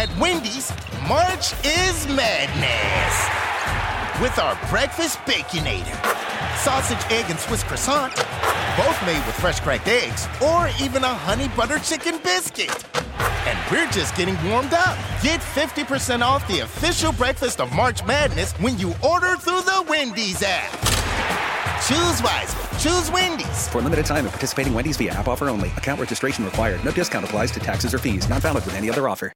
At Wendy's, March is madness. With our breakfast baconator, sausage, egg, and Swiss croissant, both made with fresh cracked eggs, or even a honey butter chicken biscuit. And we're just getting warmed up. Get 50% off the official breakfast of March Madness when you order through the Wendy's app. Choose wisely. Choose Wendy's. For a limited time at participating Wendy's via app offer only. Account registration required. No discount applies to taxes or fees. Not valid with any other offer.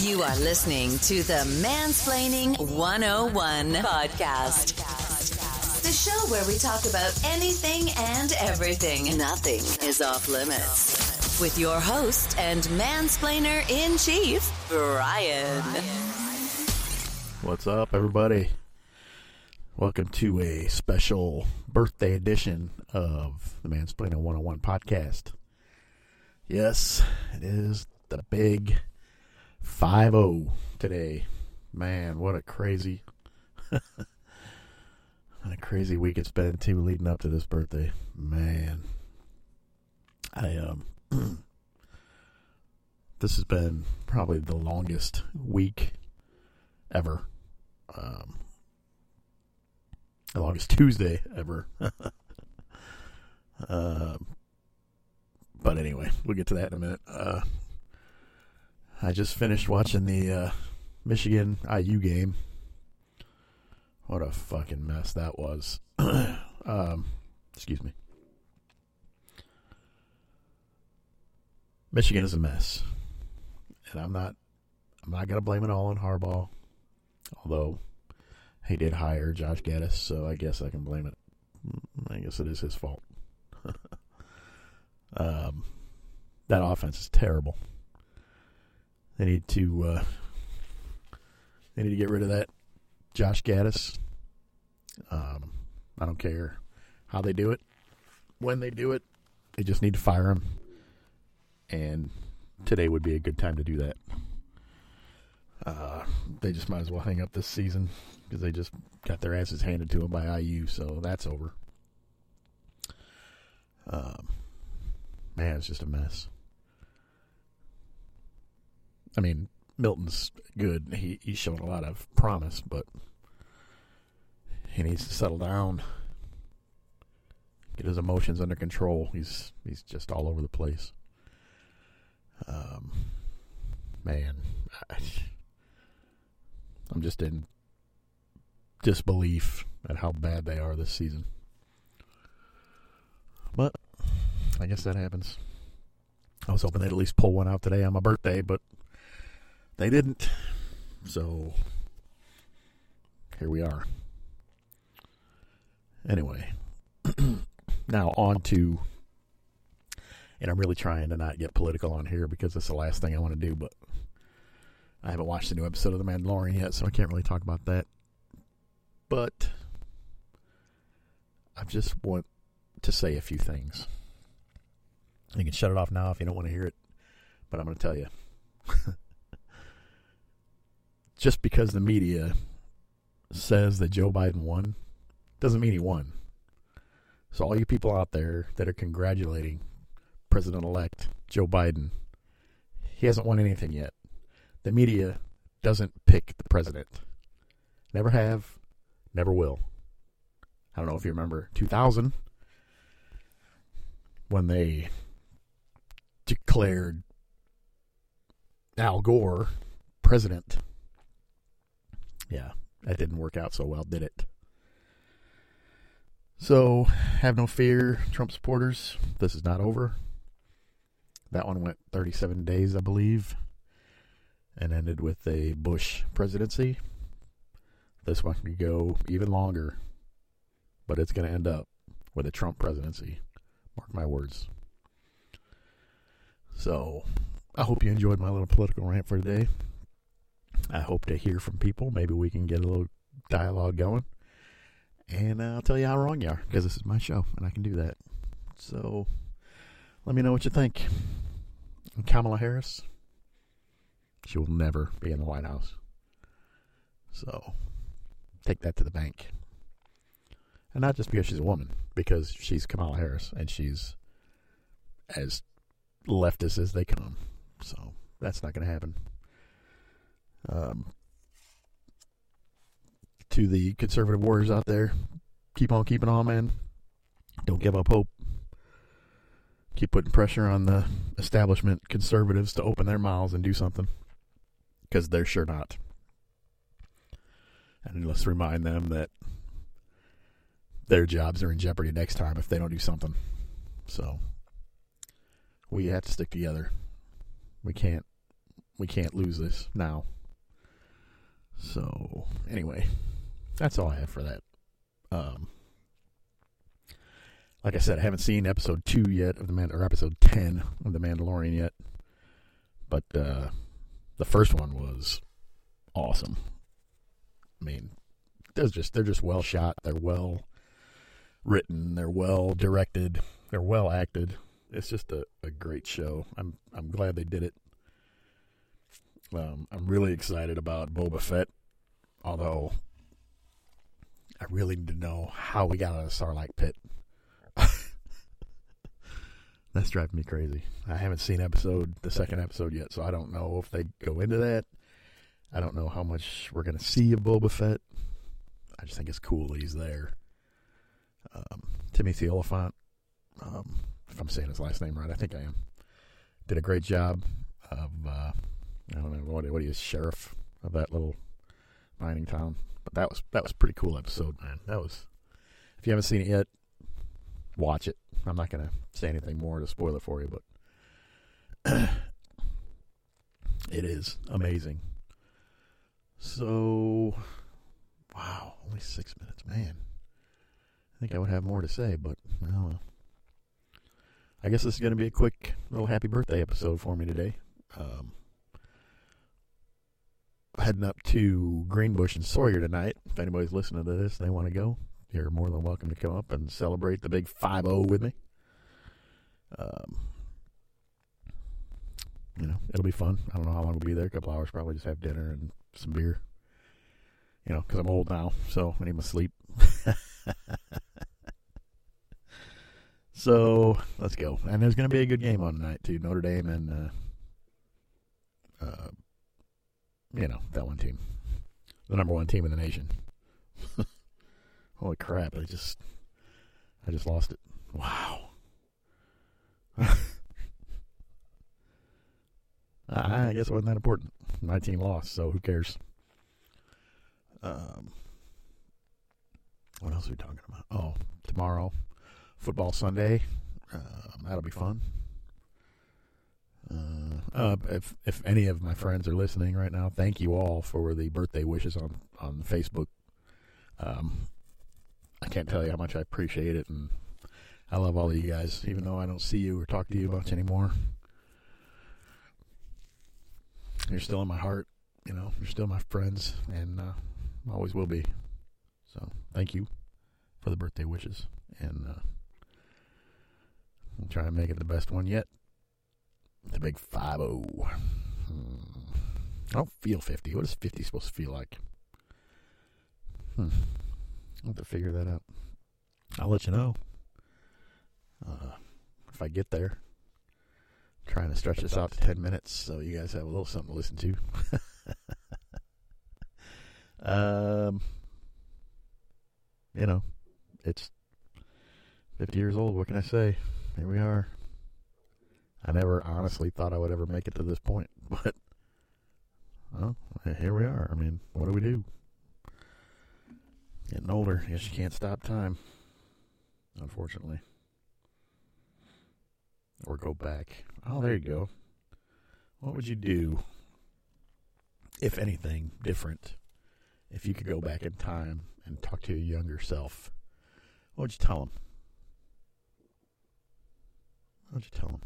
You are listening to the Mansplaining 101 podcast. The show where we talk about anything and everything. Nothing is off limits. With your host and mansplainer in chief, Brian. What's up, everybody? Welcome to a special birthday edition of the Mansplaining 101 podcast. Yes, it is the big 5 0 today. Man, what a crazy, what a crazy week it's been, too, leading up to this birthday. Man, I, um, this has been probably the longest week ever. Um, the longest Tuesday ever. uh, but anyway, we'll get to that in a minute. Uh, I just finished watching the uh, Michigan IU game. What a fucking mess that was. um, excuse me. Michigan is a mess, and I'm not. I'm not gonna blame it all on Harbaugh, although he did hire Josh Gattis, so I guess I can blame it. I guess it is his fault. um, that offense is terrible. They need to uh, they need to get rid of that Josh Gattis. Um, I don't care how they do it, when they do it. They just need to fire him, and today would be a good time to do that. Uh, they just might as well hang up this season because they just got their asses handed to them by IU, so that's over. Um, man, it's just a mess. I mean, Milton's good. He he's shown a lot of promise, but he needs to settle down, get his emotions under control. He's he's just all over the place. Um, man, I'm just in disbelief at how bad they are this season. But I guess that happens. I was hoping they'd at least pull one out today on my birthday, but they didn't. So here we are. Anyway, now on to, and I'm really trying to not get political on here because it's the last thing I want to do, but I haven't watched the new episode of The Mandalorian yet, so I can't really talk about that. But I just want to say a few things. You can shut it off now if you don't want to hear it, but I'm going to tell you. Just because the media says that Joe Biden won doesn't mean he won. So, all you people out there that are congratulating President elect Joe Biden, he hasn't won anything yet. The media doesn't pick the president. Never have, never will. I don't know if you remember 2000 when they declared Al Gore president. Yeah, that didn't work out so well, did it? So, have no fear, Trump supporters. This is not over. That one went 37 days, I believe, and ended with a Bush presidency. This one could go even longer, but it's going to end up with a Trump presidency. Mark my words. So, I hope you enjoyed my little political rant for today. I hope to hear from people. Maybe we can get a little dialogue going. And uh, I'll tell you how wrong you are because this is my show and I can do that. So let me know what you think. And Kamala Harris, she will never be in the White House. So take that to the bank. And not just because she's a woman, because she's Kamala Harris and she's as leftist as they come. So that's not going to happen. Um, to the conservative warriors out there, keep on keeping on, man. Don't give up hope. Keep putting pressure on the establishment conservatives to open their mouths and do something. Because they're sure not. And let's remind them that their jobs are in jeopardy next time if they don't do something. So we have to stick together. We can't we can't lose this now. So anyway, that's all I have for that. Um, like I said, I haven't seen episode two yet of the Man or episode ten of the Mandalorian yet, but uh, the first one was awesome. I mean, they're just they're just well shot. They're well written. They're well directed. They're well acted. It's just a, a great show. I'm I'm glad they did it. Um, I'm really excited about Boba Fett, although I really need to know how we got out of Sarlacc pit. That's driving me crazy. I haven't seen episode the second episode yet, so I don't know if they go into that. I don't know how much we're going to see of Boba Fett. I just think it's cool he's there. Um, Timothy Olyphant, um, if I'm saying his last name right, I think I am, did a great job of, uh, I don't know, what, what he is, sheriff of that little mining town. But that was that was pretty cool episode, man. That was, if you haven't seen it yet, watch it. I'm not to say anything more to spoil it for you, but it is amazing. So, wow, only six minutes, man. I think I would have more to say, but well, I guess this is going to be a quick little happy birthday episode for me today. Um, heading up to Greenbush and Sawyer tonight. If anybody's listening to this, they want to go you're more than welcome to come up and celebrate the big 5 0 with me. Um, you know, it'll be fun. I don't know how long we'll be there. A couple hours, probably just have dinner and some beer. You know, because I'm old now, so I need my sleep. so let's go. And there's going to be a good game on tonight too. Notre Dame and uh, uh, you know that one team, the number one team in the nation. Holy crap! I just, I just lost it. Wow. I guess it wasn't that important. My team lost, so who cares? Um, what else are we talking about? Oh, tomorrow, football Sunday. Um, that'll be fun. Uh, uh, if if any of my friends are listening right now, thank you all for the birthday wishes on on Facebook. Um, I can't tell you how much I appreciate it, and I love all of you guys, even though I don't see you or talk to you much anymore. You're still in my heart, you know. You're still my friends, and uh, always will be. So thank you for the birthday wishes, and uh, I'll try and make it the best one yet. The big five zero. Oh. Hmm. I don't feel fifty. What is fifty supposed to feel like? Hmm. I'll have to figure that out. I'll let you know uh, if I get there. I'm trying to stretch this out to 10 minutes so you guys have a little something to listen to. um, you know, it's 50 years old. What can I say? Here we are. I never honestly thought I would ever make it to this point, but well, here we are. I mean, what do we do? Getting older, I guess you can't stop time. Unfortunately. Or go back. Oh, there you go. What would you do, if anything, different, if you could go back in time and talk to your younger self? What would you tell him? What would you tell him?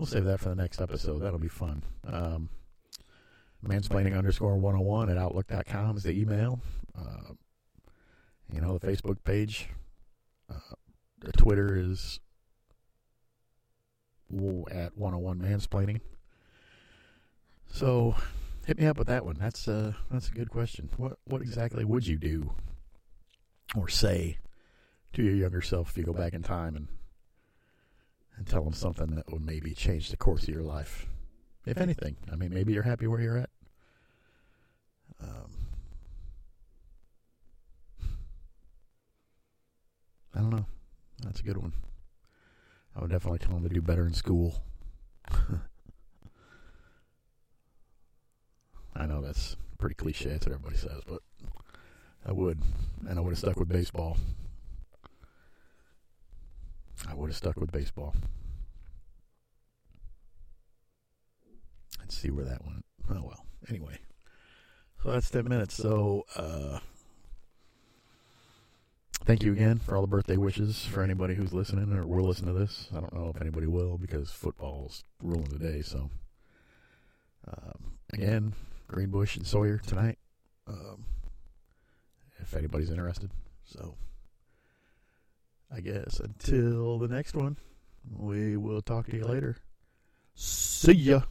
We'll save that for the next episode. That'll be fun. Um, mansplaining underscore 101 at outlook.com is the email. Uh, you know, the Facebook page. Uh, the Twitter is at 101 Mansplaining. So hit me up with that one. That's uh that's a good question. What what exactly would you do or say to your younger self if you go back in time and and tell them something that would maybe change the course of your life? if anything. I mean, maybe you're happy where you're at. Um, I don't know. That's a good one. I would definitely tell him to do better in school. I know that's pretty cliche. That's what everybody says, but I would. And I would have stuck with baseball. I would have stuck with baseball. Let's see where that went. Oh, well. Anyway. So that's 10 minutes. So, uh, thank you again for all the birthday wishes for anybody who's listening or will listen to this. I don't know if anybody will because football's ruling the day. So, um, again, Greenbush and Sawyer tonight. Um, if anybody's interested. So, I guess until the next one, we will talk to you later. See ya.